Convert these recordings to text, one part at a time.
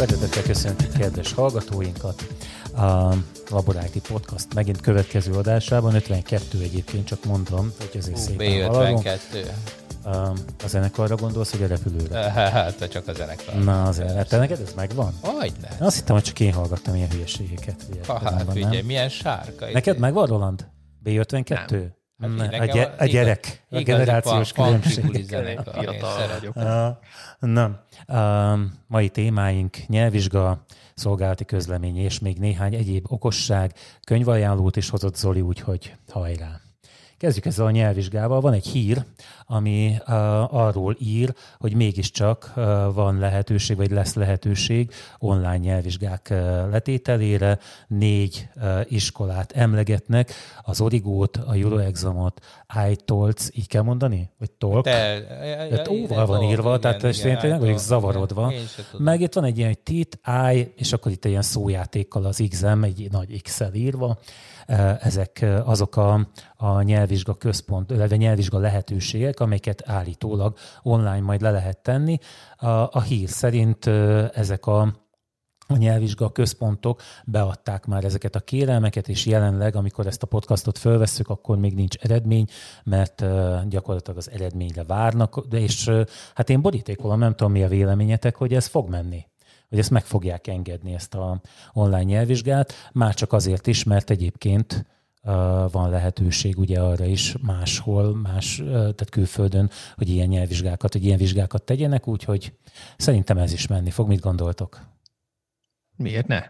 Szeretettel köszöntjük kedves hallgatóinkat. A Laboráti Podcast megint következő adásában, 52 egyébként, csak mondom, hogy azért Hú, szépen haladunk. B52. A zenekarra gondolsz, hogy a repülőre? Hát, csak a zenekar. Na, azért, hát te neked ez megvan? Hogyne. Azt hittem, hogy csak én hallgattam ilyen hülyeségeket. Nem hát figyelj, nem? milyen sárka. Neked megvan, Roland? B52? Hát Ne, a, gy- a gyerek, a igazi generációs különbség. Fiatal vagyok. Uh, nem. Uh, mai témáink nyelvvizsga, szolgálati közlemény és még néhány egyéb okosság. Könyvajánlót is hozott Zoli, úgyhogy hajrá. Kezdjük ezzel a nyelvvizsgával. Van egy hír, ami arról ír, hogy mégiscsak van lehetőség, vagy lesz lehetőség online nyelvvizsgák letételére. Négy iskolát emlegetnek, az Origót, a Euroexamot, iTolc, így kell mondani? Vagy Tolk? Te, Tehát óval van írva, tehát és én tényleg vagyok zavarodva. Meg itt van egy ilyen, hogy tit, I, és akkor itt egy ilyen szójátékkal az XM, egy nagy X-el írva. Ezek azok a, a nyelvvizsga központ, illetve nyelvvizsga lehetőségek, amelyeket állítólag online majd le lehet tenni. A, a hír szerint ezek a a nyelvvizsga központok beadták már ezeket a kérelmeket, és jelenleg, amikor ezt a podcastot fölvesszük, akkor még nincs eredmény, mert gyakorlatilag az eredményre várnak, és hát én borítékolom, nem tudom mi a véleményetek, hogy ez fog menni hogy ezt meg fogják engedni, ezt a online nyelvvizsgát, már csak azért is, mert egyébként van lehetőség ugye arra is máshol, más, tehát külföldön, hogy ilyen nyelvvizsgákat, hogy ilyen vizsgákat tegyenek, úgyhogy szerintem ez is menni fog. Mit gondoltok? Miért ne?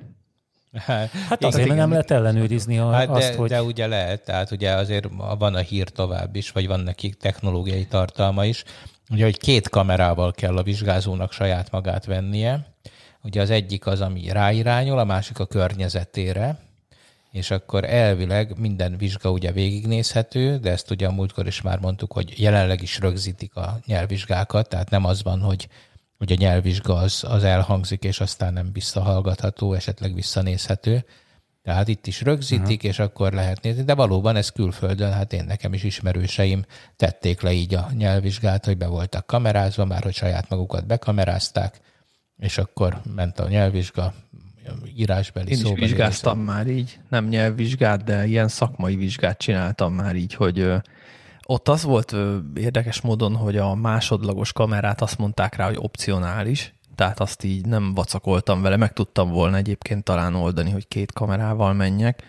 Hát, Hát azért, mert nem lehet ellenőrizni a, Hát azt, de, hogy... de ugye lehet, tehát ugye azért van a hír tovább is, vagy van neki technológiai tartalma is, ugye, hogy két kamerával kell a vizsgázónak saját magát vennie. Ugye az egyik az, ami ráirányul, a másik a környezetére, és akkor elvileg minden vizsga ugye végignézhető, de ezt ugye a múltkor is már mondtuk, hogy jelenleg is rögzítik a nyelvvizsgákat, tehát nem az van, hogy, hogy a nyelvvizsga az, az elhangzik, és aztán nem visszahallgatható, esetleg visszanézhető. Tehát itt is rögzítik, uh-huh. és akkor lehet nézni, de valóban ez külföldön, hát én nekem is ismerőseim tették le így a nyelvvizsgát, hogy be voltak kamerázva, már hogy saját magukat bekamerázták, és akkor ment a nyelvvizsga, írásbeli Én is vizsgáztam már így, nem nyelvvizsgát, de ilyen szakmai vizsgát csináltam már így, hogy ott az volt érdekes módon, hogy a másodlagos kamerát azt mondták rá, hogy opcionális, tehát azt így nem vacakoltam vele, meg tudtam volna egyébként talán oldani, hogy két kamerával menjek,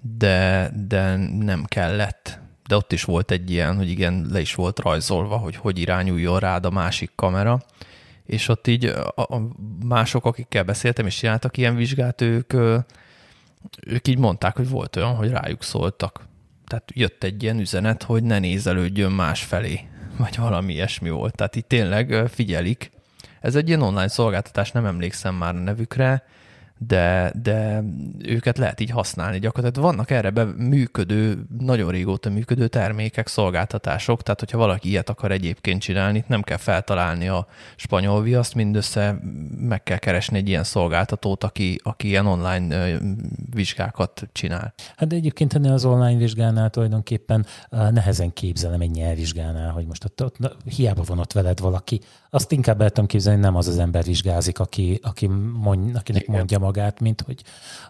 de, de nem kellett. De ott is volt egy ilyen, hogy igen, le is volt rajzolva, hogy hogy irányuljon rád a másik kamera, és ott így a, a mások, akikkel beszéltem és csináltak ilyen vizsgát, ők, ők így mondták, hogy volt olyan, hogy rájuk szóltak. Tehát jött egy ilyen üzenet, hogy ne nézelődjön más felé, vagy valami ilyesmi volt. Tehát itt tényleg figyelik. Ez egy ilyen online szolgáltatás, nem emlékszem már a nevükre, de, de őket lehet így használni gyakorlatilag. Vannak erre be működő, nagyon régóta működő termékek, szolgáltatások, tehát hogyha valaki ilyet akar egyébként csinálni, nem kell feltalálni a spanyol viaszt, mindössze meg kell keresni egy ilyen szolgáltatót, aki, aki ilyen online vizsgákat csinál. Hát de egyébként ennél az online vizsgánál tulajdonképpen nehezen képzelem egy nyelvvizsgánál, hogy most ott, ott hiába van ott veled valaki. Azt inkább el tudom képzelni, nem az az ember vizsgázik, aki, aki mond, akinek Igen. mondja magát, mint hogy,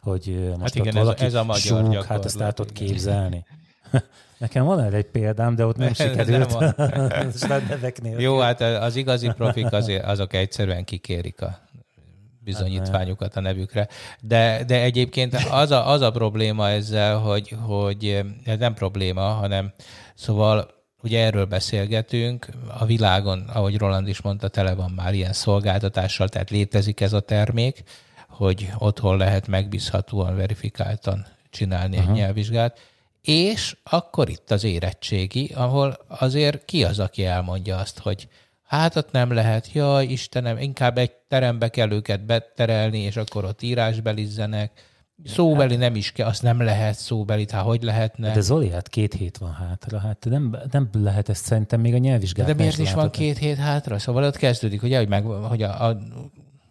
hogy most igen, ott ez- valaki ez a magyar súg, hát ezt el tudod képzelni. Nekem van erre egy példám, de ott nem Nem sikerült. nélkül. Jó, hát az igazi profik azért, azok egyszerűen kikérik a bizonyítványukat a nevükre. De, de egyébként az a, az a probléma ezzel, hogy, hogy ez nem probléma, hanem szóval ugye erről beszélgetünk, a világon, ahogy Roland is mondta, tele van már ilyen szolgáltatással, tehát létezik ez a termék, hogy otthon lehet megbízhatóan, verifikáltan csinálni uh-huh. egy nyelvvizsgát, és akkor itt az érettségi, ahol azért ki az, aki elmondja azt, hogy hát ott nem lehet, jaj, Istenem, inkább egy terembe kell őket beterelni, és akkor ott írásbelizzenek. Szóbeli nem is kell, azt nem lehet szóbelit, hát hogy lehetne? De Zoli, hát két hét van hátra, hát nem, nem lehet ezt szerintem még a nyelvvizsgát. De miért is van két hét hátra? Szóval ott kezdődik, ugye, hogy, meg, hogy a, a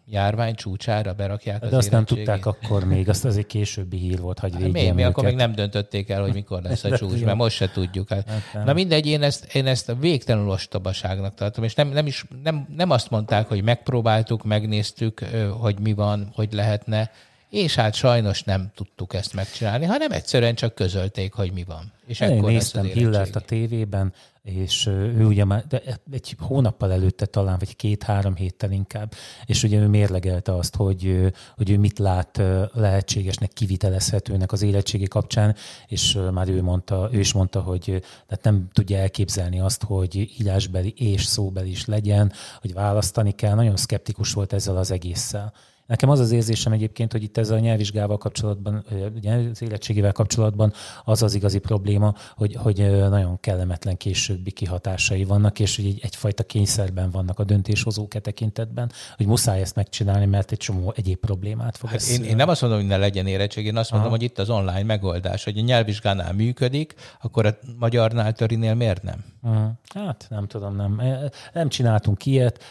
járvány csúcsára berakják De az azt nem tudták akkor még, azt azért későbbi hír volt, hogy hát mi, mi akkor még nem döntötték el, hogy mikor lesz a csúcs, mert most se tudjuk. Hát, hát na mindegy, én ezt, én ezt a végtelenül ostobaságnak tartom, és nem, nem, is, nem, nem azt mondták, hogy megpróbáltuk, megnéztük, hogy mi van, hogy lehetne, és hát sajnos nem tudtuk ezt megcsinálni, hanem egyszerűen csak közölték, hogy mi van. És Én néztem Hillert a tévében, és ő ugye már de egy hónappal előtte talán, vagy két-három héttel inkább, és ugye ő mérlegelte azt, hogy, hogy ő mit lát lehetségesnek, kivitelezhetőnek az érettségi kapcsán, és már ő, mondta, ő is mondta, hogy tehát nem tudja elképzelni azt, hogy írásbeli és szóbeli is legyen, hogy választani kell. Nagyon szkeptikus volt ezzel az egésszel. Nekem az az érzésem egyébként, hogy itt ez a nyelvvizsgával kapcsolatban, az érettségével kapcsolatban az az igazi probléma, hogy, hogy nagyon kellemetlen későbbi kihatásai vannak, és hogy egy, egyfajta kényszerben vannak a döntéshozók e tekintetben, hogy muszáj ezt megcsinálni, mert egy csomó egyéb problémát fog hát én, én nem azt mondom, hogy ne legyen érettség, én azt mondom, Aha. hogy itt az online megoldás, hogy a nyelvvizsgánál működik, akkor a magyarnál törinél miért nem? Hát nem tudom, nem. Nem csináltunk ilyet,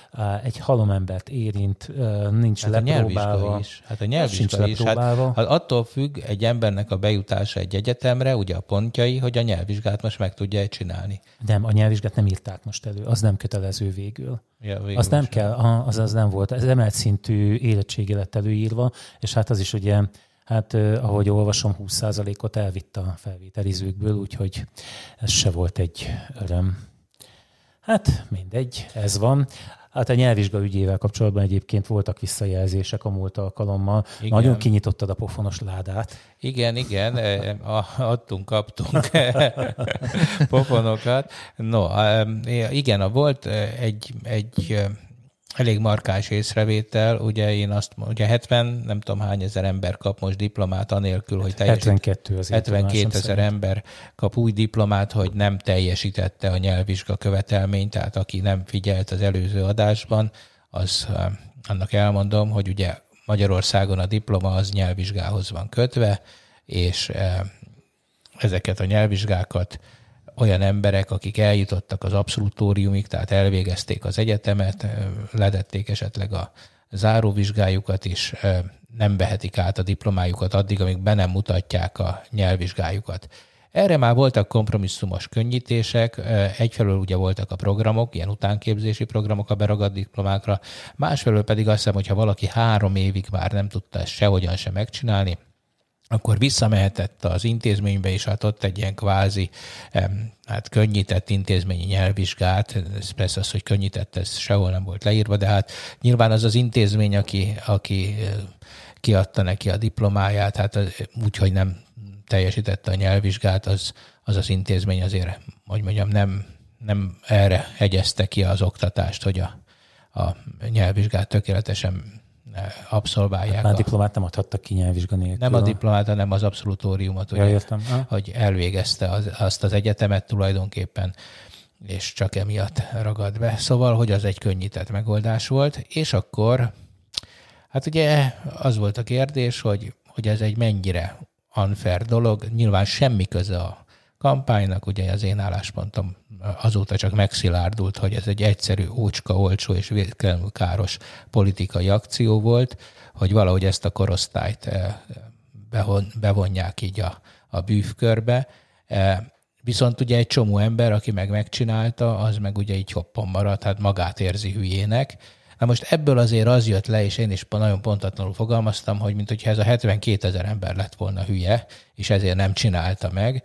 egy halomembert érint, nincs hát lepróbálva. is. Hát a nyelvvizsga is. Hát, hát attól függ egy embernek a bejutása egy egyetemre, ugye a pontjai, hogy a nyelvvizsgát most meg tudja csinálni. Nem, a nyelvvizsgát nem írták most elő, az nem kötelező végül. Ja, végül az nem kell, az, az nem volt. Ez emelt szintű érettségi lett előírva, és hát az is ugye hát ahogy olvasom, 20%-ot elvitt a felvételizőkből, úgyhogy ez se volt egy öröm. Hát mindegy, ez van. Hát a nyelvvizsga ügyével kapcsolatban egyébként voltak visszajelzések a múlt alkalommal. Igen. Nagyon kinyitottad a pofonos ládát. Igen, igen, adtunk, kaptunk pofonokat. No, igen, volt egy, egy elég markáns észrevétel, ugye én azt ugye 70, nem tudom hány ezer ember kap most diplomát anélkül, hogy teljesít. 72 az 72 ezer ember kap új diplomát, hogy nem teljesítette a nyelvvizsga követelményt, tehát aki nem figyelt az előző adásban, az annak elmondom, hogy ugye Magyarországon a diploma az nyelvvizsgához van kötve, és ezeket a nyelvvizsgákat olyan emberek, akik eljutottak az abszolutóriumig, tehát elvégezték az egyetemet, ledették esetleg a záróvizsgájukat is, nem vehetik át a diplomájukat addig, amíg be nem mutatják a nyelvvizsgájukat. Erre már voltak kompromisszumos könnyítések, egyfelől ugye voltak a programok, ilyen utánképzési programok a beragadt diplomákra, másfelől pedig azt hiszem, hogy ha valaki három évig már nem tudta ezt sehogyan sem megcsinálni, akkor visszamehetett az intézménybe, és hát ott egy ilyen kvázi hát könnyített intézményi nyelvvizsgát, ez persze az, hogy könnyített, ez sehol nem volt leírva, de hát nyilván az az intézmény, aki, aki kiadta neki a diplomáját, hát úgy, hogy nem teljesítette a nyelvvizsgát, az az, az intézmény azért, hogy mondjam, nem, nem erre hegyezte ki az oktatást, hogy a, a nyelvvizsgát tökéletesen abszolválják. Hát már a, diplomát nem adhattak ki nyelvvizsga nélkül. Nem a diplomát, hanem az abszolutóriumot, ja, értem. hogy elvégezte az, azt az egyetemet tulajdonképpen, és csak emiatt ragad be. Szóval, hogy az egy könnyített megoldás volt, és akkor, hát ugye az volt a kérdés, hogy, hogy ez egy mennyire unfair dolog. Nyilván semmi köze a kampánynak, ugye az én álláspontom azóta csak megszilárdult, hogy ez egy egyszerű, ócska, olcsó és végtelenül káros politikai akció volt, hogy valahogy ezt a korosztályt eh, bevonják így a, a bűvkörbe. Eh, viszont ugye egy csomó ember, aki meg megcsinálta, az meg ugye így hoppon maradt, hát magát érzi hülyének. Na most ebből azért az jött le, és én is nagyon pontatlanul fogalmaztam, hogy mint hogyha ez a 72 ezer ember lett volna hülye, és ezért nem csinálta meg.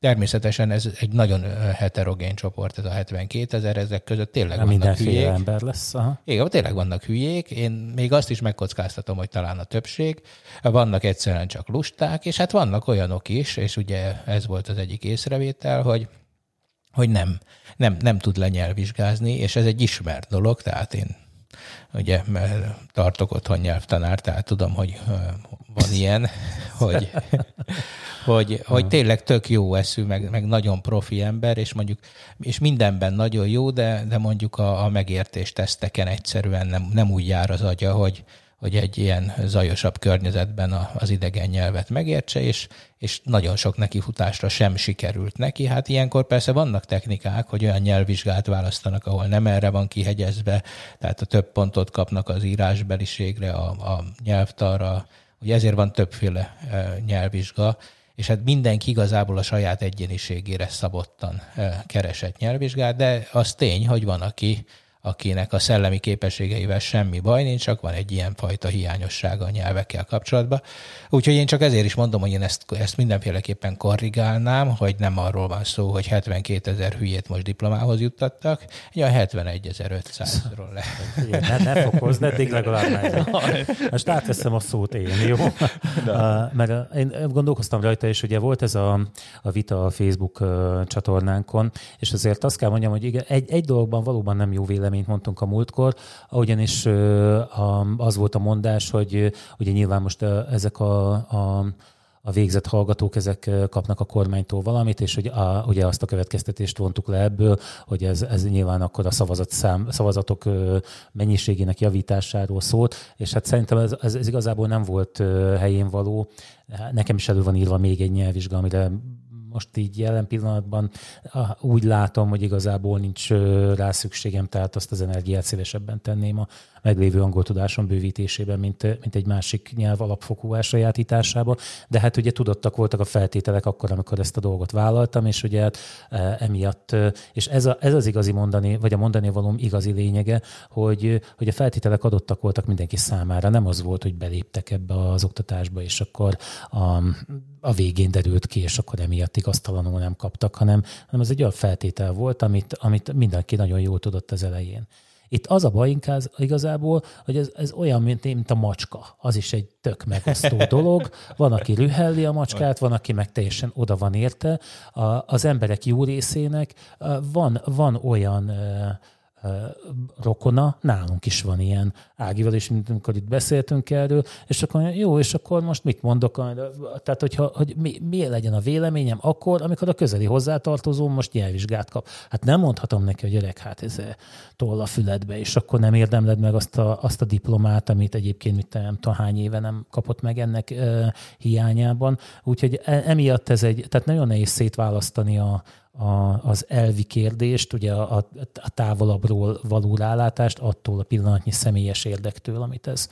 Természetesen ez egy nagyon heterogén csoport, ez a 72 ezer, ezek között tényleg Nem vannak hülyék. ember lesz. Aha. Igen, tényleg vannak hülyék. Én még azt is megkockáztatom, hogy talán a többség. Vannak egyszerűen csak lusták, és hát vannak olyanok is, és ugye ez volt az egyik észrevétel, hogy hogy nem, nem, nem tud lenyelvizsgázni, és ez egy ismert dolog, tehát én ugye tartok otthon nyelvtanár, tehát tudom, hogy van ilyen, hogy, hogy, hogy tényleg tök jó eszű, meg, meg nagyon profi ember, és mondjuk, és mindenben nagyon jó, de, de mondjuk a, a megértés teszteken egyszerűen nem, nem úgy jár az agya, hogy, hogy egy ilyen zajosabb környezetben az idegen nyelvet megértse, és, és nagyon sok nekifutásra sem sikerült neki. Hát ilyenkor persze vannak technikák, hogy olyan nyelvvizsgát választanak, ahol nem erre van kihegyezve, tehát a több pontot kapnak az írásbeliségre, a, a nyelvtarra, Ugye ezért van többféle nyelvvizsga, és hát mindenki igazából a saját egyéniségére szabottan keresett nyelvvizsgát, de az tény, hogy van, aki akinek a szellemi képességeivel semmi baj nincs, csak van egy ilyen fajta hiányossága a nyelvekkel kapcsolatban. Úgyhogy én csak ezért is mondom, hogy én ezt, ezt mindenféleképpen korrigálnám, hogy nem arról van szó, hogy 72 ezer hülyét most diplomához juttattak, egy olyan 71 500-ról lehet. Ne, ne fokozd, eddig legalább meg. Most átveszem a szót én, jó? Mert én gondolkoztam rajta, és ugye volt ez a, a vita a Facebook csatornánkon, és azért azt kell mondjam, hogy igen, egy, egy dologban valóban nem jó vélemény véleményt mondtunk a múltkor, ugyanis az volt a mondás, hogy ugye nyilván most ezek a, a a végzett hallgatók ezek kapnak a kormánytól valamit, és hogy a, ugye azt a következtetést vontuk le ebből, hogy ez, ez nyilván akkor a szavazat szám, szavazatok mennyiségének javításáról szólt, és hát szerintem ez, ez, ez igazából nem volt helyén való. Nekem is elő van írva még egy nyelvvizsga, amire most így jelen pillanatban úgy látom, hogy igazából nincs rá szükségem, tehát azt az energiát szívesebben tenném a meglévő angol tudásom bővítésében, mint, mint egy másik nyelv alapfokú elsajátításában. De hát ugye tudottak voltak a feltételek akkor, amikor ezt a dolgot vállaltam, és ugye hát emiatt, és ez, a, ez az igazi mondani, vagy a mondani valóm igazi lényege, hogy, hogy a feltételek adottak voltak mindenki számára. Nem az volt, hogy beléptek ebbe az oktatásba, és akkor a, a végén derült ki, és akkor emiatt igaztalanul nem kaptak, hanem, hanem ez egy olyan feltétel volt, amit, amit mindenki nagyon jól tudott az elején. Itt az a baj inkább igazából, hogy ez, ez olyan, mint, mint a macska. Az is egy tök megosztó dolog. Van, aki rühelli a macskát, van, aki meg teljesen oda van érte. A, az emberek jó részének van, van olyan rokona, nálunk is van ilyen Ágival is, mint amikor itt beszéltünk erről, és akkor jó, és akkor most mit mondok? Tehát, hogyha, hogy mi, mi legyen a véleményem akkor, amikor a közeli hozzátartozó most nyelvvizsgát kap. Hát nem mondhatom neki, hogy gyerek, hát ez toll a füledbe, és akkor nem érdemled meg azt a, azt a diplomát, amit egyébként mit nem tudom, hány éve nem kapott meg ennek e, hiányában. Úgyhogy e, emiatt ez egy, tehát nagyon nehéz szétválasztani a, a, az elvi kérdést, ugye a, a távolabbról való rálátást attól a pillanatnyi személyes érdektől, amit ez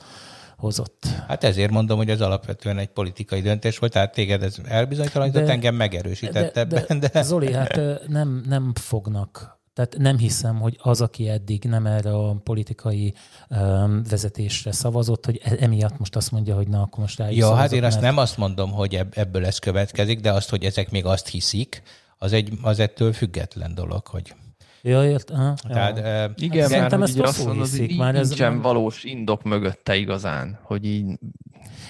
hozott. Hát ezért mondom, hogy ez alapvetően egy politikai döntés volt, tehát téged ez elbizonytalanított, engem megerősített de, ebben. De, de... Zoli, hát nem, nem fognak tehát nem hiszem, hogy az, aki eddig nem erre a politikai um, vezetésre szavazott, hogy e- emiatt most azt mondja, hogy na, akkor most rájuk Ja, hát én mert... azt nem azt mondom, hogy ebből ez következik, de azt, hogy ezek még azt hiszik, az, egy, az ettől független dolog, hogy Ja, ért, aha, Tehát, ja. Igen, Szerintem ezt azt mondod, hogy már ez nincsen valós indok mögötte igazán, hogy így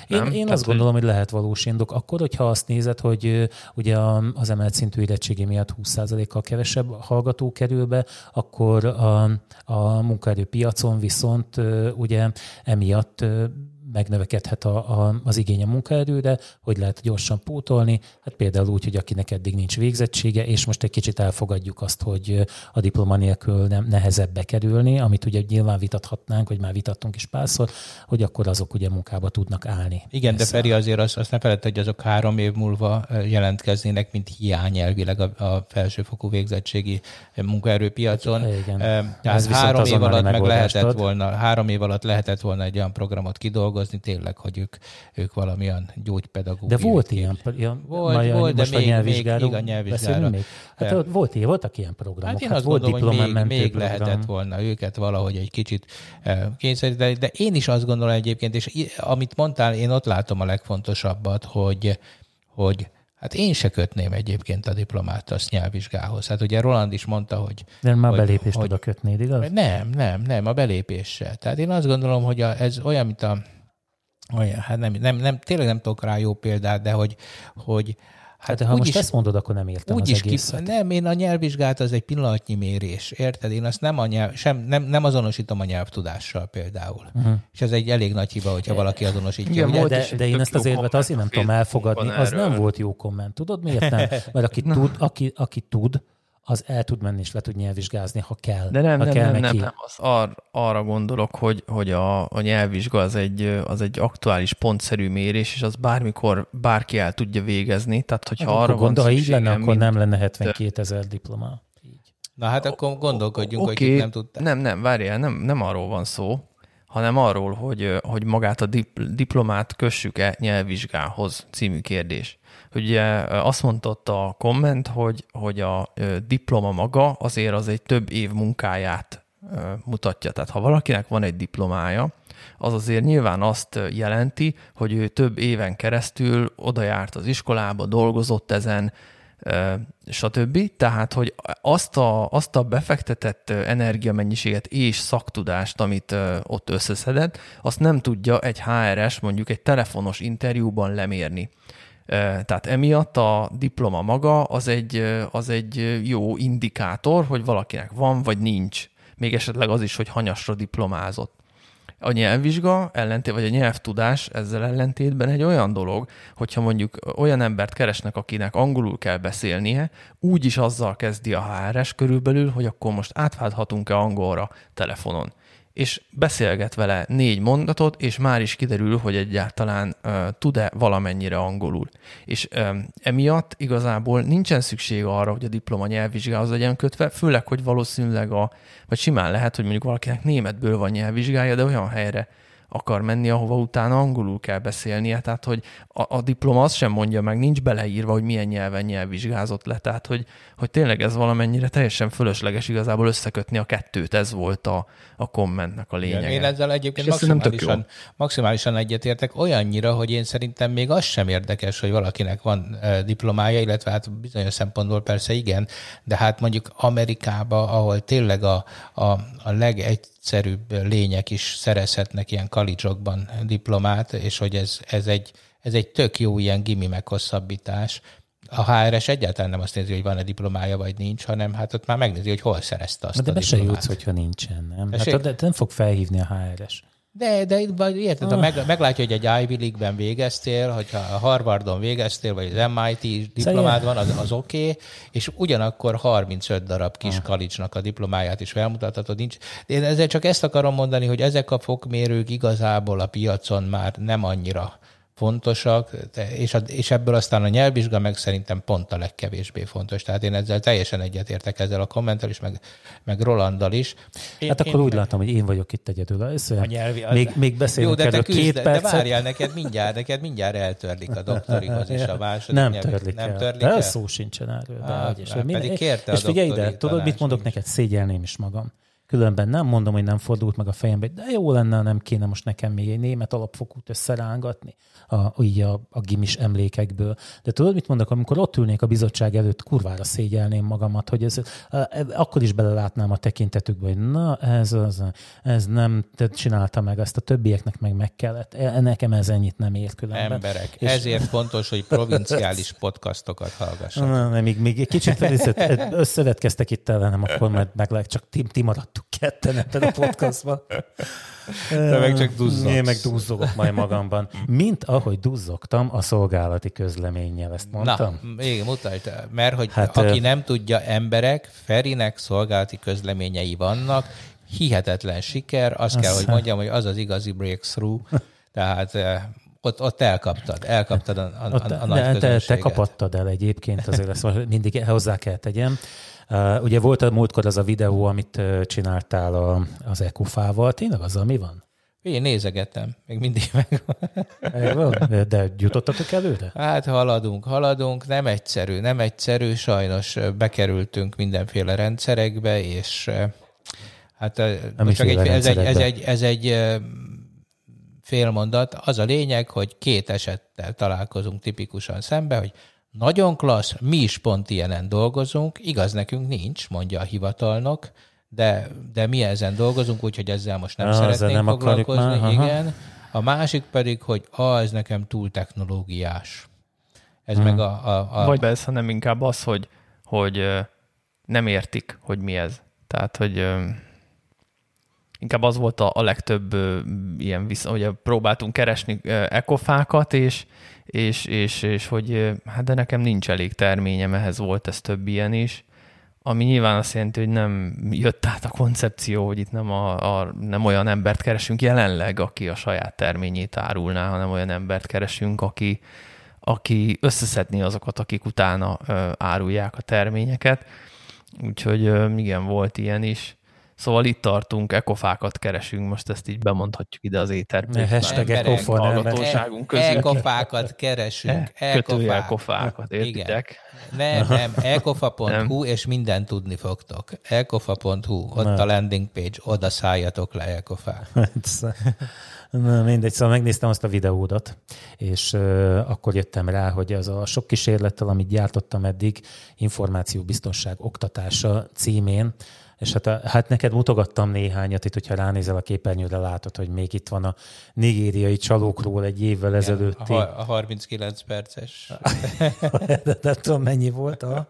nem? Én, én Tehát, azt gondolom, hogy lehet valós indok. Akkor, hogyha azt nézed, hogy ugye az emelt szintű érettségi miatt 20%-kal kevesebb hallgató kerül be, akkor a, a munkaerőpiacon viszont ugye emiatt megnövekedhet a, a, az igény a munkaerőre, hogy lehet gyorsan pótolni, hát például úgy, hogy akinek eddig nincs végzettsége, és most egy kicsit elfogadjuk azt, hogy a diploma nélkül nem nehezebb bekerülni, amit ugye nyilván vitathatnánk, vagy már vitattunk is párszor, hogy akkor azok ugye munkába tudnak állni. Igen, Ezt de Feri azért azt, azt ne felett, hogy azok három év múlva jelentkeznének, mint hiány elvileg a, a felsőfokú végzettségi munkaerőpiacon. Igen. Tehát Ez három év alatt meg lehetett volna, három év alatt lehetett volna egy olyan programot kidolgozni, dolgozni tényleg, hogy ők, ők valamilyen gyógypedagógiai. De volt ilyen, ilyen volt, majd, volt, de még, még, még a nyelvvizsgára. Még? Hát ott volt, voltak ilyen programok. Hát én hát azt volt gondolom, hogy még, még lehetett volna őket valahogy egy kicsit eh, kényszeríteni, de én is azt gondolom egyébként, és amit mondtál, én ott látom a legfontosabbat, hogy, hogy Hát én se kötném egyébként a diplomát azt nyelvvizsgához. Hát ugye Roland is mondta, hogy... De már hogy, belépést oda kötnéd, igaz? Nem, nem, nem, a belépéssel. Tehát én azt gondolom, hogy a, ez olyan, mint a olyan, hát nem, nem, nem, tényleg nem tudok rá jó példát, de hogy, hogy Hát, hát ha most is, ezt mondod, akkor nem értem úgy az is Ki, nem, én a nyelvvizsgát az egy pillanatnyi mérés, érted? Én azt nem, a nyelv, sem, nem, nem azonosítom a nyelvtudással például. Uh-huh. És ez egy elég nagy hiba, hogyha valaki azonosítja. Igen, de, de én ezt az érvet azért nem tudom elfogadni. Az nem volt jó komment. Tudod miért nem? Mert aki tud, aki, aki tud, az el tud menni és le tud nyelvvizsgázni, ha kell. De nem, ha nem, kell nem, neki. nem, nem, az ar, arra gondolok, hogy, hogy a, a nyelvvizsga az egy, az egy aktuális pontszerű mérés, és az bármikor bárki el tudja végezni, tehát hogyha Hát arra akkor gondol, van ha így lenne, akkor mint- nem lenne 72 ezer diploma. Így. Na hát akkor gondolkodjunk, Oké, hogy kik nem tudták. Nem, nem, várjál, nem, nem arról van szó, hanem arról, hogy, hogy magát a dip, diplomát kössük-e nyelvvizsgához című kérdés. Ugye azt mondta a komment, hogy, hogy a diploma maga azért az egy több év munkáját mutatja. Tehát ha valakinek van egy diplomája, az azért nyilván azt jelenti, hogy ő több éven keresztül oda járt az iskolába, dolgozott ezen, stb. Tehát, hogy azt a, azt a befektetett energiamennyiséget és szaktudást, amit ott összeszedett, azt nem tudja egy HRS mondjuk egy telefonos interjúban lemérni. Tehát emiatt a diploma maga az egy, az egy jó indikátor, hogy valakinek van vagy nincs. Még esetleg az is, hogy hanyasra diplomázott. A nyelvvizsga ellentét, vagy a nyelvtudás ezzel ellentétben egy olyan dolog, hogyha mondjuk olyan embert keresnek, akinek angolul kell beszélnie, úgy is azzal kezdi a HRS körülbelül, hogy akkor most átválthatunk-e angolra telefonon. És beszélget vele négy mondatot, és már is kiderül, hogy egyáltalán uh, tud-e valamennyire angolul. És um, emiatt igazából nincsen szükség arra, hogy a diploma nyelvvizsgához legyen kötve, főleg, hogy valószínűleg a, vagy simán lehet, hogy mondjuk valakinek németből van nyelvvizsgája, de olyan helyre akar menni, ahova utána angolul kell beszélnie, tehát hogy a, a diploma azt sem mondja meg, nincs beleírva, hogy milyen nyelven nyelvvizsgázott le, tehát hogy, hogy tényleg ez valamennyire teljesen fölösleges igazából összekötni a kettőt, ez volt a, a kommentnek a lényege. Én ezzel egyébként És maximálisan, maximálisan egyetértek, olyannyira, hogy én szerintem még az sem érdekes, hogy valakinek van diplomája, illetve hát bizonyos szempontból persze igen, de hát mondjuk Amerikába, ahol tényleg a, a, a legegyszerűbb lények is szerezhetnek ilyen kalicsokban diplomát, és hogy ez, ez, egy, ez egy tök jó ilyen gimi meghosszabbítás. A HRS egyáltalán nem azt nézi, hogy van-e diplomája, vagy nincs, hanem hát ott már megnézi, hogy hol szerezte azt De a be se diplomát. jutsz, hogyha nincsen, nem? Hát, de nem fog felhívni a HRS. De, de vagy érted, ha meg, meglátja, hogy egy Ivy League-ben végeztél, hogyha a Harvardon végeztél, vagy az MIT diplomád van, az, az oké, okay, és ugyanakkor 35 darab kis kalicsnak a diplomáját is felmutathatod. Nincs. De én ezzel csak ezt akarom mondani, hogy ezek a fokmérők igazából a piacon már nem annyira fontosak, de, és, a, és ebből aztán a nyelvvizsga meg szerintem pont a legkevésbé fontos. Tehát én ezzel teljesen egyetértek ezzel a kommentel is, meg, meg Rolanddal is. Én, Hát akkor úgy látom, hogy én vagyok itt egyedül. Ez a nyelvi, az, még, még jó, beszélünk de te küzd, két de, percet. de várjál, neked mindjárt, neked mindjárt eltörlik a doktorihoz és a második Nem nyelvi- törlik nem el. törlik de el? szó sincsen erről. De is. hát Minden- pedig kérte a és figyelj ide, tudod, mit mondok nincs. neked? Szégyelném is magam. Különben nem mondom, hogy nem fordult meg a fejembe, de jó lenne, ha nem kéne most nekem még egy német alapfokút összerángatni a, így a, a gimis emlékekből. De tudod, mit mondok? Amikor ott ülnék a bizottság előtt, kurvára szégyelném magamat, hogy ez, akkor is belelátnám a tekintetükbe, hogy na, ez, az, ez nem csinálta meg, ezt a többieknek meg meg kellett. E- Nekem ez ennyit nem ér különben. Emberek. És- Ezért fontos, hogy provinciális podcastokat hallgassanak. Na, nem, még, még kicsit össze- összevetkeztek itt ellenem, akkor majd meg csak ti, ti maradtuk ketten ebben a podcastban. Te meg csak duzzogsz. Én meg duzzogok majd magamban. Mint ahogy duzzogtam a szolgálati közleménnyel, ezt mondtam. Na, igen, mutasd, mert hogy Hát, aki ö- nem tudja, emberek, Ferinek szolgálati közleményei vannak, hihetetlen siker, azt kell, hogy mondjam, hogy az az igazi breakthrough, tehát eh, ott, ott elkaptad, elkaptad a, a, Ott, a, a nagy te, te kapattad el egyébként, azért ezt mindig hozzá kell tegyem. Uh, ugye volt a múltkor az a videó, amit uh, csináltál a, az Ecufával. Tényleg azzal mi van? Én nézegettem, még mindig meg. De, jutottatok előre? Hát haladunk, haladunk, nem egyszerű, nem egyszerű, sajnos bekerültünk mindenféle rendszerekbe, és hát most csak egy, ez, egy, ez, egy, ez egy félmondat. Az a lényeg, hogy két esettel találkozunk tipikusan szembe, hogy nagyon klassz, mi is pont ilyenen dolgozunk, igaz nekünk nincs, mondja a hivatalnok, de, de mi ezen dolgozunk, úgyhogy ezzel most nem Ah, ezzel szeretnénk nem foglalkozni. már, aha. igen. A másik pedig, hogy ah, ez nekem túl technológiás. Ez Hmm. meg a... a, a Vagy ez, hanem inkább az, hogy, hogy nem értik, hogy mi ez. Tehát, hogy ö, inkább az volt a, a legtöbb ö, ilyen vissza, hogy próbáltunk keresni ö, ekofákat, és, és, és, és hogy ö, hát de nekem nincs elég terményem, ehhez volt ez több ilyen is. ami nyilván azt jelenti, hogy nem jött át a koncepció, hogy itt nem, a, a, nem olyan embert keresünk jelenleg, aki a saját terményét árulná, hanem olyan embert keresünk, aki, aki összeszedni azokat, akik utána ö, árulják a terményeket. Úgyhogy ö, igen, volt ilyen is. Szóval itt tartunk, ekofákat keresünk, most ezt így bemondhatjuk ide az éterbe. Hashtag ekofa hallgatóságunk közül. Ekofákat keresünk. E, kötője ekofákat, értitek? Nem, nem, ekofa.hu, és mindent tudni fogtok. Ekofa.hu, ott nem. a landing page, oda szálljatok le ekofá. Na, mindegy, szóval megnéztem azt a videódat, és uh, akkor jöttem rá, hogy az a sok kísérlettel, amit gyártottam eddig, információbiztonság oktatása címén, és hát, hát neked mutogattam néhányat itt, hogyha ránézel a képernyőre, látod, hogy még itt van a nigériai csalókról egy évvel ezelőtti. A, a 39 perces. de nem tudom, mennyi volt a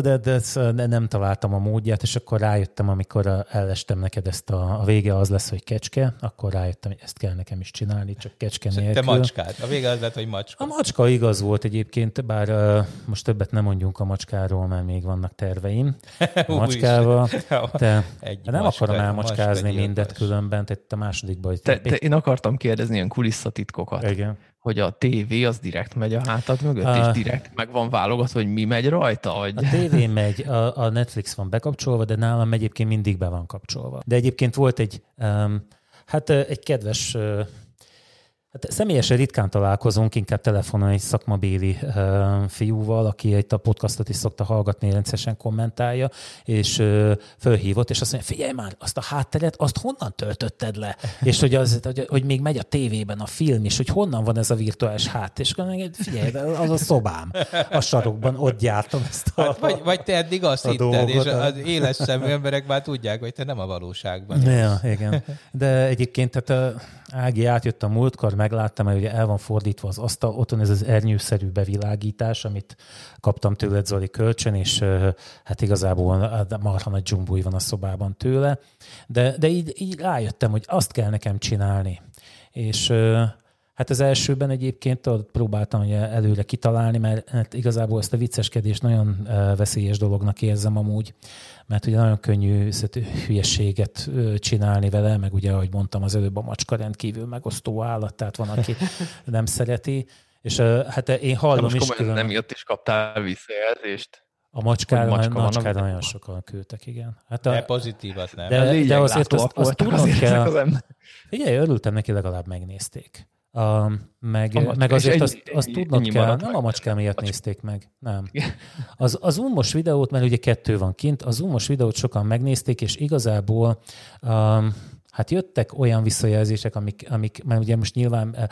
de, de, de nem találtam a módját, és akkor rájöttem, amikor ellestem neked ezt a, a vége az lesz, hogy kecske, akkor rájöttem, hogy ezt kell nekem is csinálni, csak kecske nélkül. Te macskád. A vége az lett, hogy macska. A macska igaz volt egyébként, bár uh, most többet nem mondjunk a macskáról, mert még vannak terveim. A macskával. Te, Egy nem macska, akarom elmacskázni mindet különben, tehát a másodikban. Te, te, én akartam kérdezni ilyen kulisszatitkokat. Igen hogy a tévé az direkt megy a hátad mögött, a... és direkt meg van válogatva, hogy mi megy rajta? Vagy... A tévé megy, a, a Netflix van bekapcsolva, de nálam egyébként mindig be van kapcsolva. De egyébként volt egy, um, hát egy kedves Hát személyesen ritkán találkozunk, inkább telefonon egy szakmabéli uh, fiúval, aki egy a podcastot is szokta hallgatni, rendszeresen kommentálja, és uh, fölhívott, és azt mondja, figyelj már, azt a hátteret, azt honnan töltötted le? és hogy, az, hogy, hogy még megy a tévében a film is, hogy honnan van ez a virtuális hát, és figyelj, az a szobám a sarokban, ott gyártom ezt a hát, vagy, vagy te eddig azt hitted, dolgot, és az éles szemű emberek már tudják, hogy te nem a valóságban. Ja, igen. De egyébként tehát Ági átjött a múltkor, megláttam, hogy el van fordítva az asztal, ott van ez az ernyőszerű bevilágítás, amit kaptam tőled Zoli kölcsön, és hát igazából marha nagy dzsumbúj van a szobában tőle, de, de így, így rájöttem, hogy azt kell nekem csinálni. És Hát az elsőben egyébként próbáltam hogy előre kitalálni, mert hát igazából ezt a vicceskedést nagyon veszélyes dolognak érzem amúgy, mert ugye nagyon könnyű hülyeséget csinálni vele, meg ugye, ahogy mondtam az előbb, a macska rendkívül megosztó állat, tehát van, aki nem szereti. És hát én hallom most is külön... nem jött is kaptál visszajelzést? A macskára, macska macskára nagyon sokan küldtek, igen. Hát a, de pozitívat nem. De, de azért azt, azt tudnom kell. Figyelj, örültem neki, legalább megnézték. A, meg, a meg azért egy, azt, azt tudnod kell, nem a macska miatt macska. nézték meg, nem. Az, az umos videót, mert ugye kettő van kint, az umos videót sokan megnézték, és igazából um, hát jöttek olyan visszajelzések, amik, amik mert ugye most nyilván eh,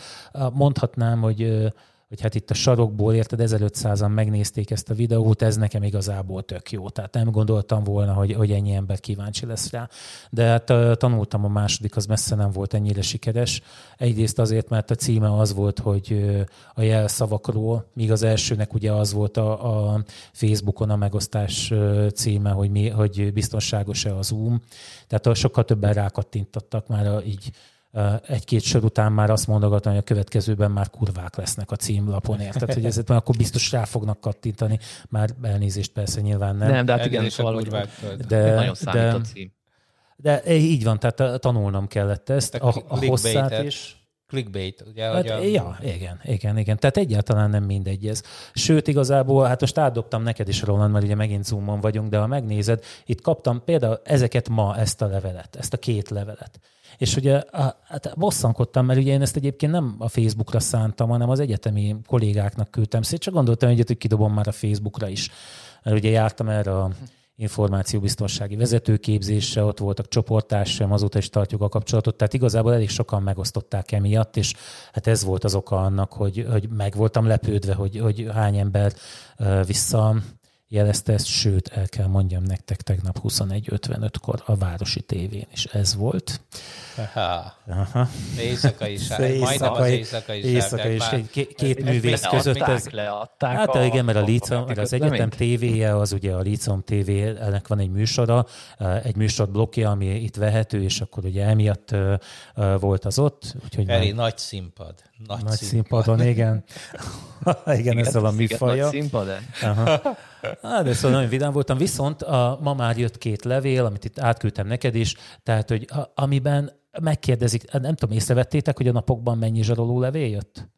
mondhatnám, hogy hogy hát itt a sarokból, érted, 1500-an megnézték ezt a videót, ez nekem igazából tök jó. Tehát nem gondoltam volna, hogy, hogy ennyi ember kíváncsi lesz rá. De hát tanultam a második, az messze nem volt ennyire sikeres. Egyrészt azért, mert a címe az volt, hogy a jelszavakról, míg az elsőnek ugye az volt a, a Facebookon a megosztás címe, hogy, mi, hogy biztonságos-e az Zoom. Tehát sokkal többen rákattintottak már így egy-két sor után már azt mondogatom, hogy a következőben már kurvák lesznek a címlapon, érted? Hogy ezért már akkor biztos rá fognak kattintani. Már elnézést persze nyilván nem. Nem, de hát igen, szóval, de, nagyon számít de, a cím. De így van, tehát tanulnom kellett ezt, a, a hosszát is. Clickbait, ugye? Hát, a... Ja, igen, igen, igen. Tehát egyáltalán nem mindegy ez. Sőt, igazából, hát most átdobtam neked is, Roland, mert ugye megint Zoomon vagyunk, de ha megnézed, itt kaptam például ezeket ma, ezt a levelet, ezt a két levelet. És ugye hát bosszankodtam, mert ugye én ezt egyébként nem a Facebookra szántam, hanem az egyetemi kollégáknak küldtem szét, csak gondoltam egyet, hogy kidobom már a Facebookra is. Mert ugye jártam erre a információbiztonsági vezetőképzésre, ott voltak csoportársaim, azóta is tartjuk a kapcsolatot, tehát igazából elég sokan megosztották emiatt, és hát ez volt az oka annak, hogy, hogy meg voltam lepődve, hogy, hogy hány ember vissza jelezte ezt, sőt, el kell mondjam nektek, tegnap 21.55-kor a Városi tévén is ez volt. Aha. Aha. Éjszakai sár, majdnem az éjszakai sár. Éjszakai is, két, két művész között. Ez, leadták hát a, igen, mert a Lícom, az egyetem tévéje, az ugye a Lícom TV, ennek van egy műsora, egy műsor blokja, ami itt vehető, és akkor ugye emiatt volt az ott. Úgyhogy Feri, már... nagy színpad. Nagy, nagy színpad. színpadon, igen. igen, ezzel a műfaja. Nagy színpad? Aha. Hát, de szóval nagyon vidám voltam, viszont a, ma már jött két levél, amit itt átküldtem neked is, tehát, hogy a, amiben megkérdezik, nem tudom, észrevettétek, hogy a napokban mennyi zsaroló levél jött?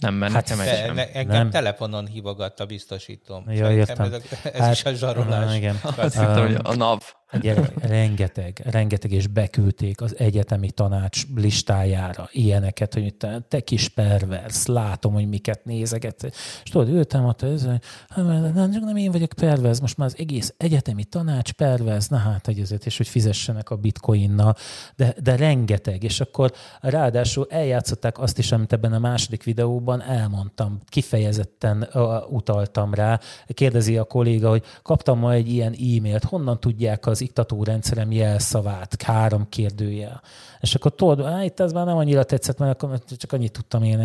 Nem, mert hát nekem egy sem. Ne, engem nem. telefonon hívogatta biztosítom. Ja, értem. Ez, ez hát, is a zsarolás. Uh, igen. Azt hittem, hogy a NAV. Gyere, rengeteg, rengeteg, és beküldték az egyetemi tanács listájára ilyeneket, hogy te, kis pervers, látom, hogy miket nézeget. És tudod, ültem ott, ez, hát, nem, nem én vagyok pervers, most már az egész egyetemi tanács pervers, na hát, hogy ezért, és hogy fizessenek a bitcoinnal, de, de rengeteg, és akkor ráadásul eljátszották azt is, amit ebben a második videóban elmondtam, kifejezetten utaltam rá. Kérdezi a kolléga, hogy kaptam ma egy ilyen e-mailt, honnan tudják az az iktatórendszerem jelszavát, három kérdőjel. És akkor tudod, itt ez már nem annyira tetszett, mert akkor csak annyit tudtam én,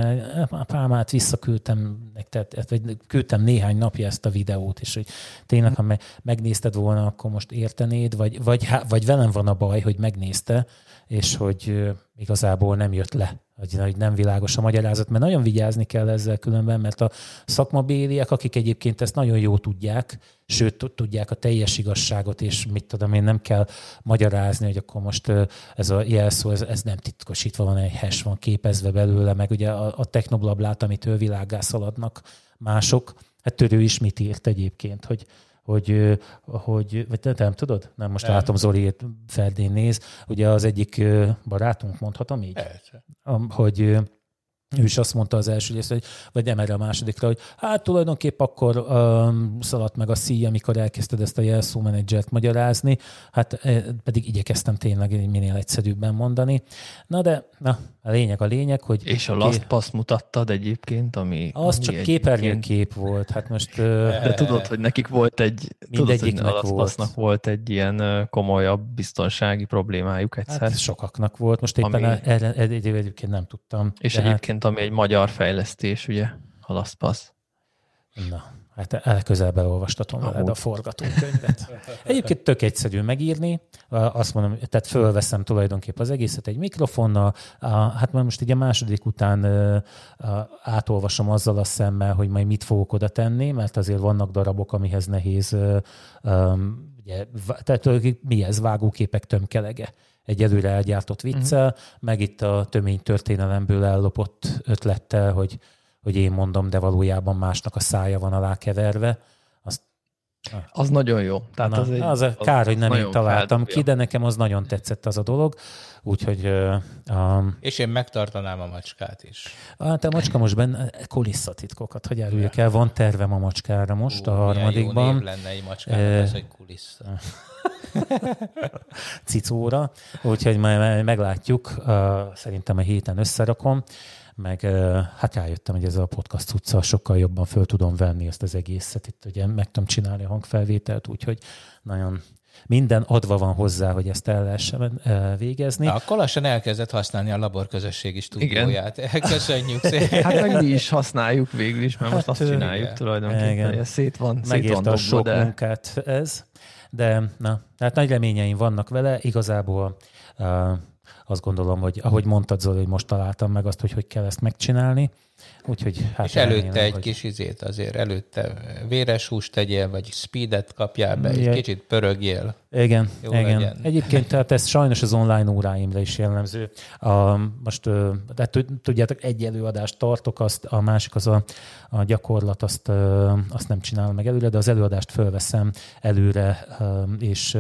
a pálmát visszaküldtem, tehát, vagy küldtem néhány napja ezt a videót, és hogy tényleg, ha megnézted volna, akkor most értenéd, vagy, vagy, vagy velem van a baj, hogy megnézte, és hogy igazából nem jött le, hogy nem világos a magyarázat, mert nagyon vigyázni kell ezzel különben, mert a szakmabéliek, akik egyébként ezt nagyon jó tudják, sőt tudják a teljes igazságot, és mit tudom én, nem kell magyarázni, hogy akkor most ez a jelszó, ez, ez nem titkosítva van, egy hash van képezve belőle, meg ugye a, a technoblablát, ő világá szaladnak mások, hát törő is mit írt egyébként, hogy hogy, hogy vagy te nem tudod? Nem, most nem. látom Zoli Ferdén néz. Ugye az egyik barátunk, mondhatom így? Persze. Hogy ő is azt mondta az első rész, hogy, vagy nem erre a másodikra, hogy hát tulajdonképp akkor um, szaladt meg a szíj, amikor elkezdted ezt a jelszó menedzsert magyarázni, hát eh, pedig igyekeztem tényleg minél egyszerűbben mondani. Na de, na, a lényeg a lényeg, hogy... És a Last Pass mutattad egyébként, ami... Az ami csak képernyőkép volt, hát most... De tudod, hogy nekik volt egy... Tudod, hogy a Last volt. volt egy ilyen komolyabb biztonsági problémájuk egyszer. Hát sokaknak volt, most éppen ami... egyébként nem tudtam. És egyébként, hát... ami egy magyar fejlesztés, ugye, a Last Pass. Na, Hát elközelben olvastatom veled a forgatókönyvet. Egyébként tök egyszerű megírni, azt mondom, tehát fölveszem tulajdonképpen az egészet egy mikrofonnal, hát már most így a második után átolvasom azzal a szemmel, hogy majd mit fogok oda tenni, mert azért vannak darabok, amihez nehéz, ugye, tehát mi ez, vágóképek tömkelege egy előre elgyártott viccel, uh-huh. meg itt a tömény történelemből ellopott ötlettel, hogy hogy én mondom, de valójában másnak a szája van alá keverve. Azt, az nagyon jó. Tehát Na, az, egy, az, az kár, hogy nem én találtam feldobja. ki, de nekem az nagyon tetszett az a dolog. Úgyhogy... Um, És én megtartanám a macskát is. Hát a macska most benne kulisszatitkokat, hogy áruljuk el. Van tervem a macskára most, Ú, a harmadikban. Jó név lenne egy macskára, ez egy kulissza. Cicóra, úgyhogy majd meglátjuk. Szerintem a héten összerakom meg hát rájöttem, hogy ez a podcast utca sokkal jobban föl tudom venni ezt az egészet. Itt ugye meg tudom csinálni a hangfelvételt, úgyhogy nagyon minden adva van hozzá, hogy ezt el lehessen végezni. Na, akkor lassan elkezdett használni a laborközösségi stúdióját. Igen. Köszönjük szépen. Hát meg mi is használjuk végül is, mert hát, most azt csináljuk igen. tulajdonképpen, igen. szét van, szét van dobva, a sok de... munkát ez, de na, tehát nagy reményeim vannak vele. Igazából uh, azt gondolom, hogy ahogy mondtad Zoli, hogy most találtam meg azt, hogy hogy kell ezt megcsinálni. Úgyhogy, hát és előtte remélem, egy hogy... kis izét azért, előtte véres húst tegyél, vagy speedet kapjál be, egy kicsit pörögjél. Igen, Jó igen. Legyen. Egyébként tehát ez sajnos az online óráimra is jellemző. A, most de tudjátok, egy előadást tartok, azt, a másik az a, a gyakorlat, azt, azt nem csinálom meg előre, de az előadást fölveszem előre, és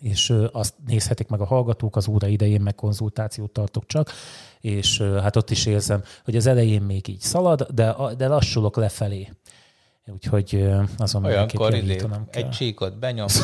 és azt nézhetik meg a hallgatók, az óra idején meg konzultációt tartok csak, és hát ott is érzem, hogy az elején még így szalad, de, de lassulok lefelé. Úgyhogy azon Olyankor idé, egy csíkot benyomsz,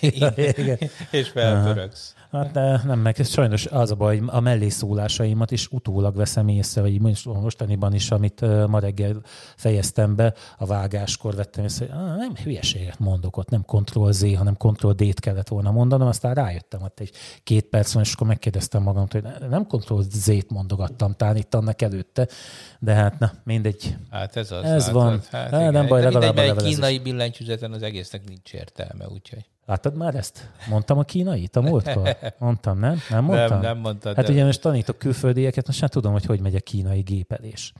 és, és felpörögsz. Hát de nem, meg sajnos az a baj, a mellészólásaimat is utólag veszem észre, vagy most, mostaniban is, amit ma reggel fejeztem be, a vágáskor vettem észre, hogy nem hülyeséget mondok ott, nem Ctrl Z, hanem Ctrl D-t kellett volna mondanom, aztán rájöttem ott egy két perc, és akkor megkérdeztem magam, hogy nem Ctrl Z-t mondogattam, talán itt annak előtte, de hát na, mindegy. Hát ez az. Ez van. Hát, hát, nem baj, legalább mindegy, a kínai billentyűzeten az egésznek nincs értelme, úgyhogy. Láttad már ezt? Mondtam a kínait a múltkor? Mondtam, nem? Nem mondtam? Nem, nem mondtad. Hát de... ugye most tanítok külföldieket, most már tudom, hogy hogy megy a kínai gépelés.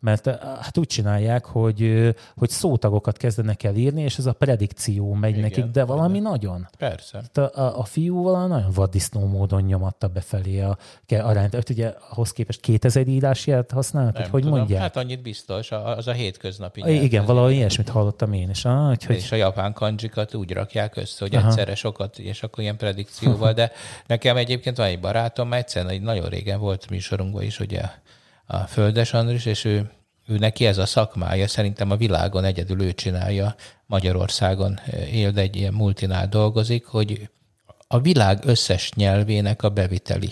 Mert hát úgy csinálják, hogy, hogy szótagokat kezdenek el írni, és ez a predikció megy Igen, nekik, de valami igen. nagyon. Persze. A, a, a fiú valami nagyon vaddisznó módon nyomatta befelé a arányt. Öt, ugye ahhoz képest 2000 írásját használt, Nem hogy tudom. mondják? Hát annyit biztos, az a hétköznapi nyelv. Igen, valahol ilyesmit hallottam én is. Ah, hogy... És a japán kanjikat úgy rakják össze, hogy Aha. egyszerre sokat, és akkor ilyen predikcióval, de nekem egyébként van egy barátom, egyszer egy nagyon régen volt műsorunkban is, ugye a Földes Andris, és ő, ő neki ez a szakmája, szerintem a világon egyedül ő csinálja, Magyarországon él, de egy ilyen multinál dolgozik, hogy a világ összes nyelvének a beviteli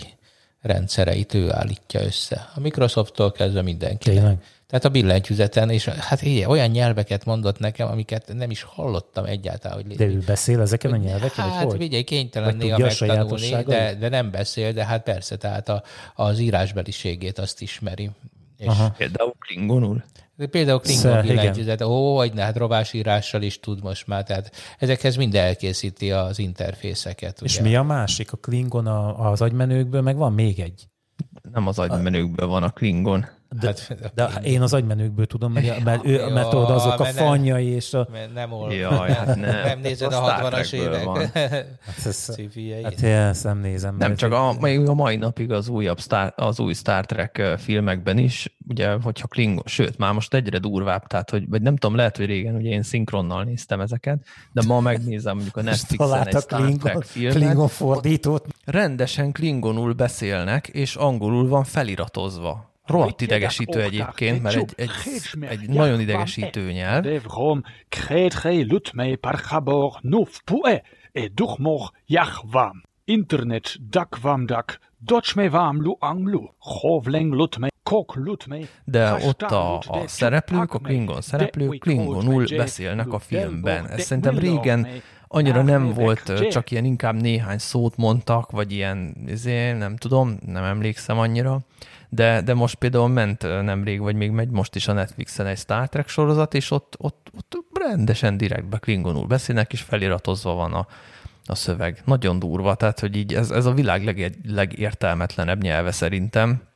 rendszereit ő állítja össze. A Microsofttól kezdve mindenki. Tényleg? Tehát a billentyűzeten, és hát ilyen, olyan nyelveket mondott nekem, amiket nem is hallottam egyáltalán. Hogy de ő beszél ezeken a nyelveken? Hát figyelj, kénytelen néha megtanulni, de, de nem beszél, de hát persze, tehát a, az írásbeliségét azt ismeri. És Aha. Például klingonul? Például Klingon billentyűzet, ó, hogy ne, hát rovásírással is tud most már, tehát ezekhez mind elkészíti az interfészeket. És ugye? mi a másik? A Klingon az agymenőkből, meg van még egy. Nem az agymenőkből van a Klingon. De, hát, de én az agymenőkből tudom, mert, mert, ő, mert tudod, azok a fanyai és a... Nem, ol... Jaj, hát nem. nem nézed a 60-as évek hát ez, hát ezt nem nézem. Nem, csak a, még a mai napig az újabb Star, az új Star Trek filmekben is, ugye, hogyha Klingon, sőt, már most egyre durvább, tehát, hogy, vagy nem tudom, lehet, hogy régen ugye én szinkronnal néztem ezeket, de ma megnézem mondjuk a Netflixen egy Star Klingon, Trek filmet. Klingon fordítót. Rendesen klingonul beszélnek, és angolul van feliratozva rohadt idegesítő egyébként, mert egy, egy, egy nagyon idegesítő nyelv. Internet dakvam dak, docsmevám lu anglu, hovleng lutme, kok lutme. De ott a, a szereplők, a Klingon szereplők klingonul beszélnek a filmben. Ez szerintem régen annyira nem volt, csak ilyen inkább néhány szót mondtak, vagy ilyen, izé, nem tudom, nem emlékszem annyira de, de most például ment nemrég, vagy még megy most is a Netflixen egy Star Trek sorozat, és ott, ott, ott rendesen direktbe klingonul beszélnek, és feliratozva van a, a szöveg. Nagyon durva, tehát hogy így ez, ez a világ leg, legértelmetlenebb nyelve szerintem.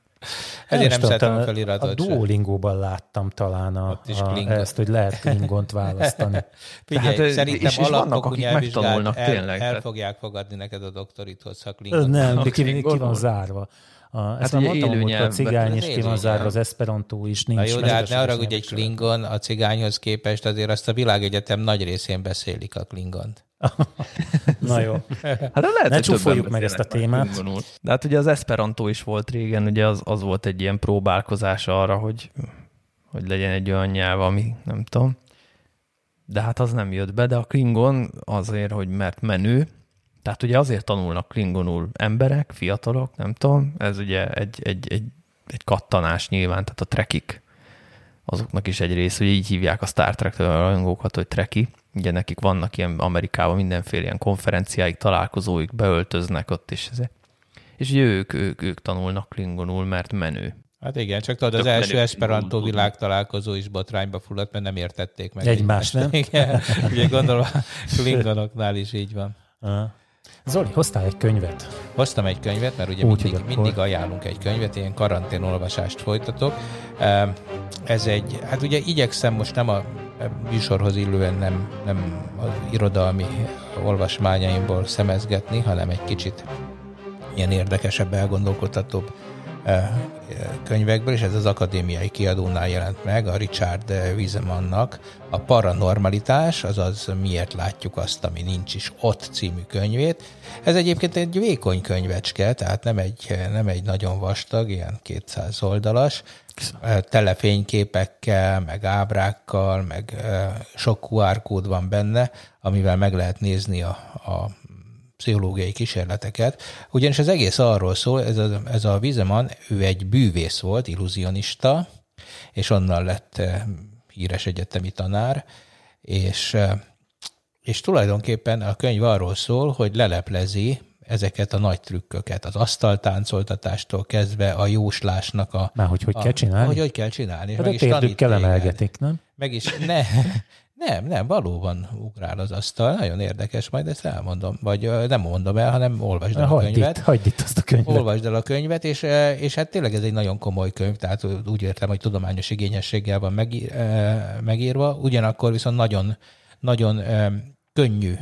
Ezért nem, nem szeretem a feliratot. A Duolingo-ban láttam talán a, a, ezt, hogy lehet klingont választani. Figyelj, Tehát, szerintem és, és vannak, akik megtanulnak el, tényleg. El, el fogják fogadni neked a doktorithoz, ha klingon. Nem, ki, ki van zárva. A, ezt hát ugye mondtam, hogy a cigány is ki van zárva, az esperantó is nincs. Na jó, de hát ne arra, hogy egy klingon a cigányhoz képest azért azt a világegyetem nagy részén beszélik a klingont. Na jó. Hát lehet, ne csúfoljuk meg ezt a témát. De hát ugye az esperantó is volt régen, ugye az, az volt egy ilyen próbálkozás arra, hogy, hogy legyen egy olyan nyelv, ami nem tudom. De hát az nem jött be, de a klingon azért, hogy mert menő, tehát ugye azért tanulnak klingonul emberek, fiatalok, nem tudom, ez ugye egy, egy, egy, egy kattanás nyilván, tehát a trekik, azoknak is egy rész, hogy így hívják a Star trek rajongókat, hogy treki. Ugye nekik vannak ilyen Amerikában mindenféle ilyen konferenciáik, találkozóik, beöltöznek ott is. És ugye ők, ők, ők tanulnak klingonul, mert menő. Hát igen, csak tudod, az első Esperanto világ találkozó is botrányba fulladt, mert nem értették meg. Egymás, nem? Igen, ugye gondolom a klingonoknál is így van. Aha. Zoli, hoztál egy könyvet? Hoztam egy könyvet, mert ugye Úgy, mindig, mindig ajánlunk egy könyvet, ilyen karanténolvasást folytatok. Ez egy, hát ugye igyekszem most nem a műsorhoz illően nem, nem az irodalmi olvasmányaimból szemezgetni, hanem egy kicsit ilyen érdekesebb, elgondolkodtatóbb könyvekből, és ez az akadémiai kiadónál jelent meg, a Richard Wisemannak a Paranormalitás, azaz Miért látjuk azt, ami nincs is ott című könyvét. Ez egyébként egy vékony könyvecske, tehát nem egy, nem egy nagyon vastag, ilyen 200 oldalas, telefényképekkel, meg ábrákkal, meg sok QR kód van benne, amivel meg lehet nézni a, a pszichológiai kísérleteket, ugyanis az egész arról szól, ez a, ez a Wiseman, ő egy bűvész volt, illúzionista, és onnan lett eh, híres egyetemi tanár, és, eh, és tulajdonképpen a könyv arról szól, hogy leleplezi ezeket a nagy trükköket, az asztaltáncoltatástól kezdve a jóslásnak a... Már hogy hogy a, kell csinálni? Hogy hogy kell csinálni. Hát meg a térdükkel emelgetik, nem? Meg is, ne, Nem, nem, valóban ugrál az asztal. Nagyon érdekes, majd ezt elmondom. Vagy nem mondom el, hanem olvasd el a hagyd könyvet. Itt, hagyd itt azt a könyvet. Olvasd el a könyvet, és, és hát tényleg ez egy nagyon komoly könyv, tehát úgy értem, hogy tudományos igényességgel van megír, megírva, ugyanakkor viszont nagyon, nagyon könnyű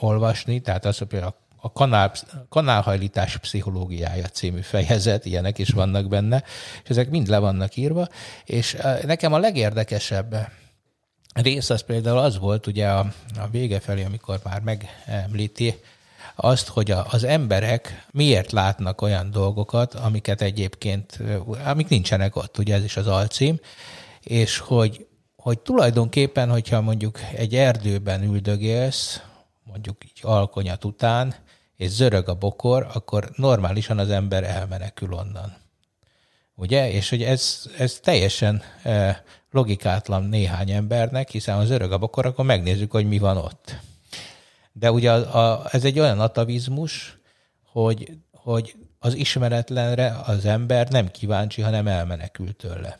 olvasni, tehát az, hogy például a kanál, kanálhajlítás pszichológiája című fejezet, ilyenek is vannak benne, és ezek mind le vannak írva, és nekem a legérdekesebb rész az például az volt ugye a, a vége felé, amikor már megemlíti azt, hogy a, az emberek miért látnak olyan dolgokat, amiket egyébként, amik nincsenek ott, ugye ez is az alcím, és hogy, hogy tulajdonképpen, hogyha mondjuk egy erdőben üldögélsz, mondjuk így alkonyat után, és zörög a bokor, akkor normálisan az ember elmenekül onnan. Ugye? És hogy ez, ez teljesen logikátlan néhány embernek, hiszen az öreg a akkor megnézzük, hogy mi van ott. De ugye a, a, ez egy olyan atavizmus, hogy, hogy az ismeretlenre az ember nem kíváncsi, hanem elmenekül tőle.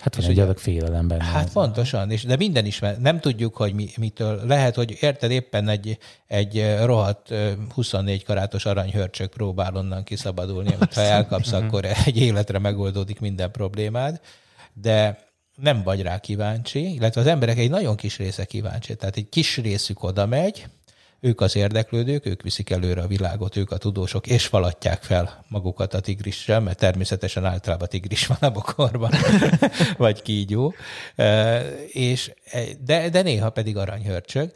Hát van egy adag félelem benne. Hát pontosan, és, de minden ismer, nem tudjuk, hogy mi, mitől. Lehet, hogy érted éppen egy, egy rohadt 24 karátos aranyhörcsök próbál onnan kiszabadulni, ha elkapsz, akkor egy életre megoldódik minden problémád, de nem vagy rá kíváncsi, illetve az emberek egy nagyon kis része kíváncsi. Tehát egy kis részük oda megy, ők az érdeklődők, ők viszik előre a világot, ők a tudósok, és falatják fel magukat a tigrissel, mert természetesen általában tigris van a bokorban, vagy kígyó, és, de, de néha pedig aranyhörcsög.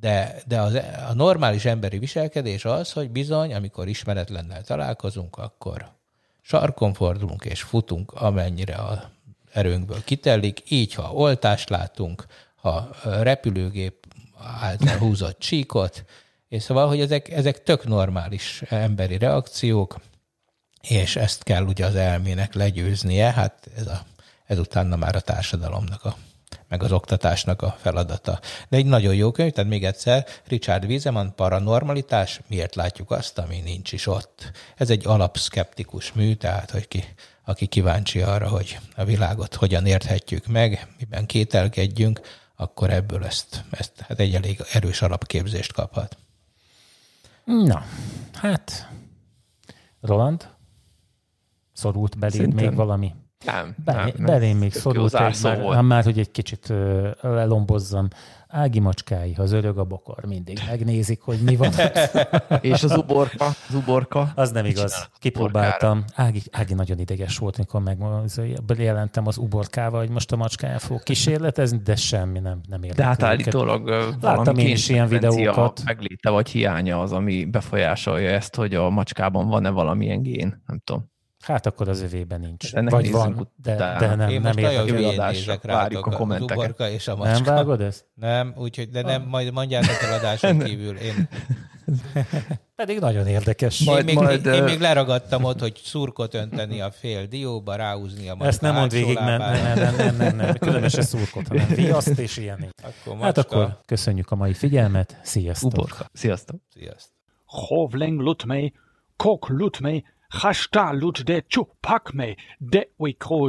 De, de az, a normális emberi viselkedés az, hogy bizony, amikor ismeretlennel találkozunk, akkor sarkon fordulunk és futunk, amennyire a erőnkből kitellik, így ha oltást látunk, ha repülőgép által húzott csíkot, és szóval, hogy ezek, ezek tök normális emberi reakciók, és ezt kell ugye az elmének legyőznie, hát ez a, ezután már a társadalomnak a meg az oktatásnak a feladata. De egy nagyon jó könyv, tehát még egyszer, Richard Wiesemann, Paranormalitás, miért látjuk azt, ami nincs is ott. Ez egy alapszkeptikus mű, tehát hogy ki aki kíváncsi arra, hogy a világot hogyan érthetjük meg, miben kételkedjünk, akkor ebből ezt, ezt hát egy elég erős alapképzést kaphat. Na, hát Roland, szorult beléd Szerintem. még valami? Nem, Belé, nem, belém még szorult, egy, már, már, hogy egy kicsit uh, lelombozzam. Ági macskái, az örög a bokor, mindig megnézik, hogy mi van. És az uborka, az uborka. Az nem igaz. Kipróbáltam. Ági, Ági nagyon ideges volt, mikor megjelentem az uborkával, hogy most a macskája fog kísérletezni, de semmi nem, nem érdekel. De hát állítólag Láttam én is ilyen videókat. Megléte vagy hiánya az, ami befolyásolja ezt, hogy a macskában van-e valamilyen gén, nem tudom. Hát akkor az övében nincs. De Vagy van, de, de nem, Én nem értek. Várjuk a kommenteket. Az és a macska. Nem vágod ezt? Nem, úgyhogy, de nem, majd mondjátok el adáson kívül. Én... Pedig nagyon érdekes. Majd, én, még, majd, én, én még leragadtam ott, hogy szurkot önteni a fél dióba, ráúzni a Ezt nem mond végig, mert nem, nem, nem, nem, nem, különösen szurkot, hanem viaszt és ilyen. Akkor hát akkor köszönjük a mai figyelmet. Sziasztok. Uborka. Sziasztok. Sziasztok. Hovleng lutmei, kok lutmei, Hashta lut de Tupacme, de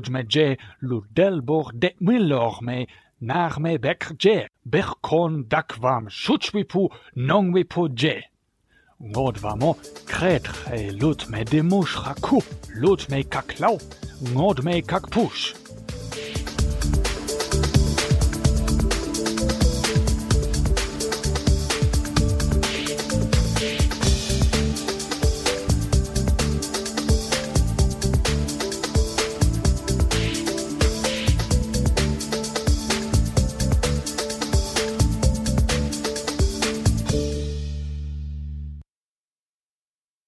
me je, lut delbor de Milorme, narme bekje, berkon dakvam shuchwipu nongwipu je. God vamo kretre lut me demush haku, lut me kaklau, god me kakpush.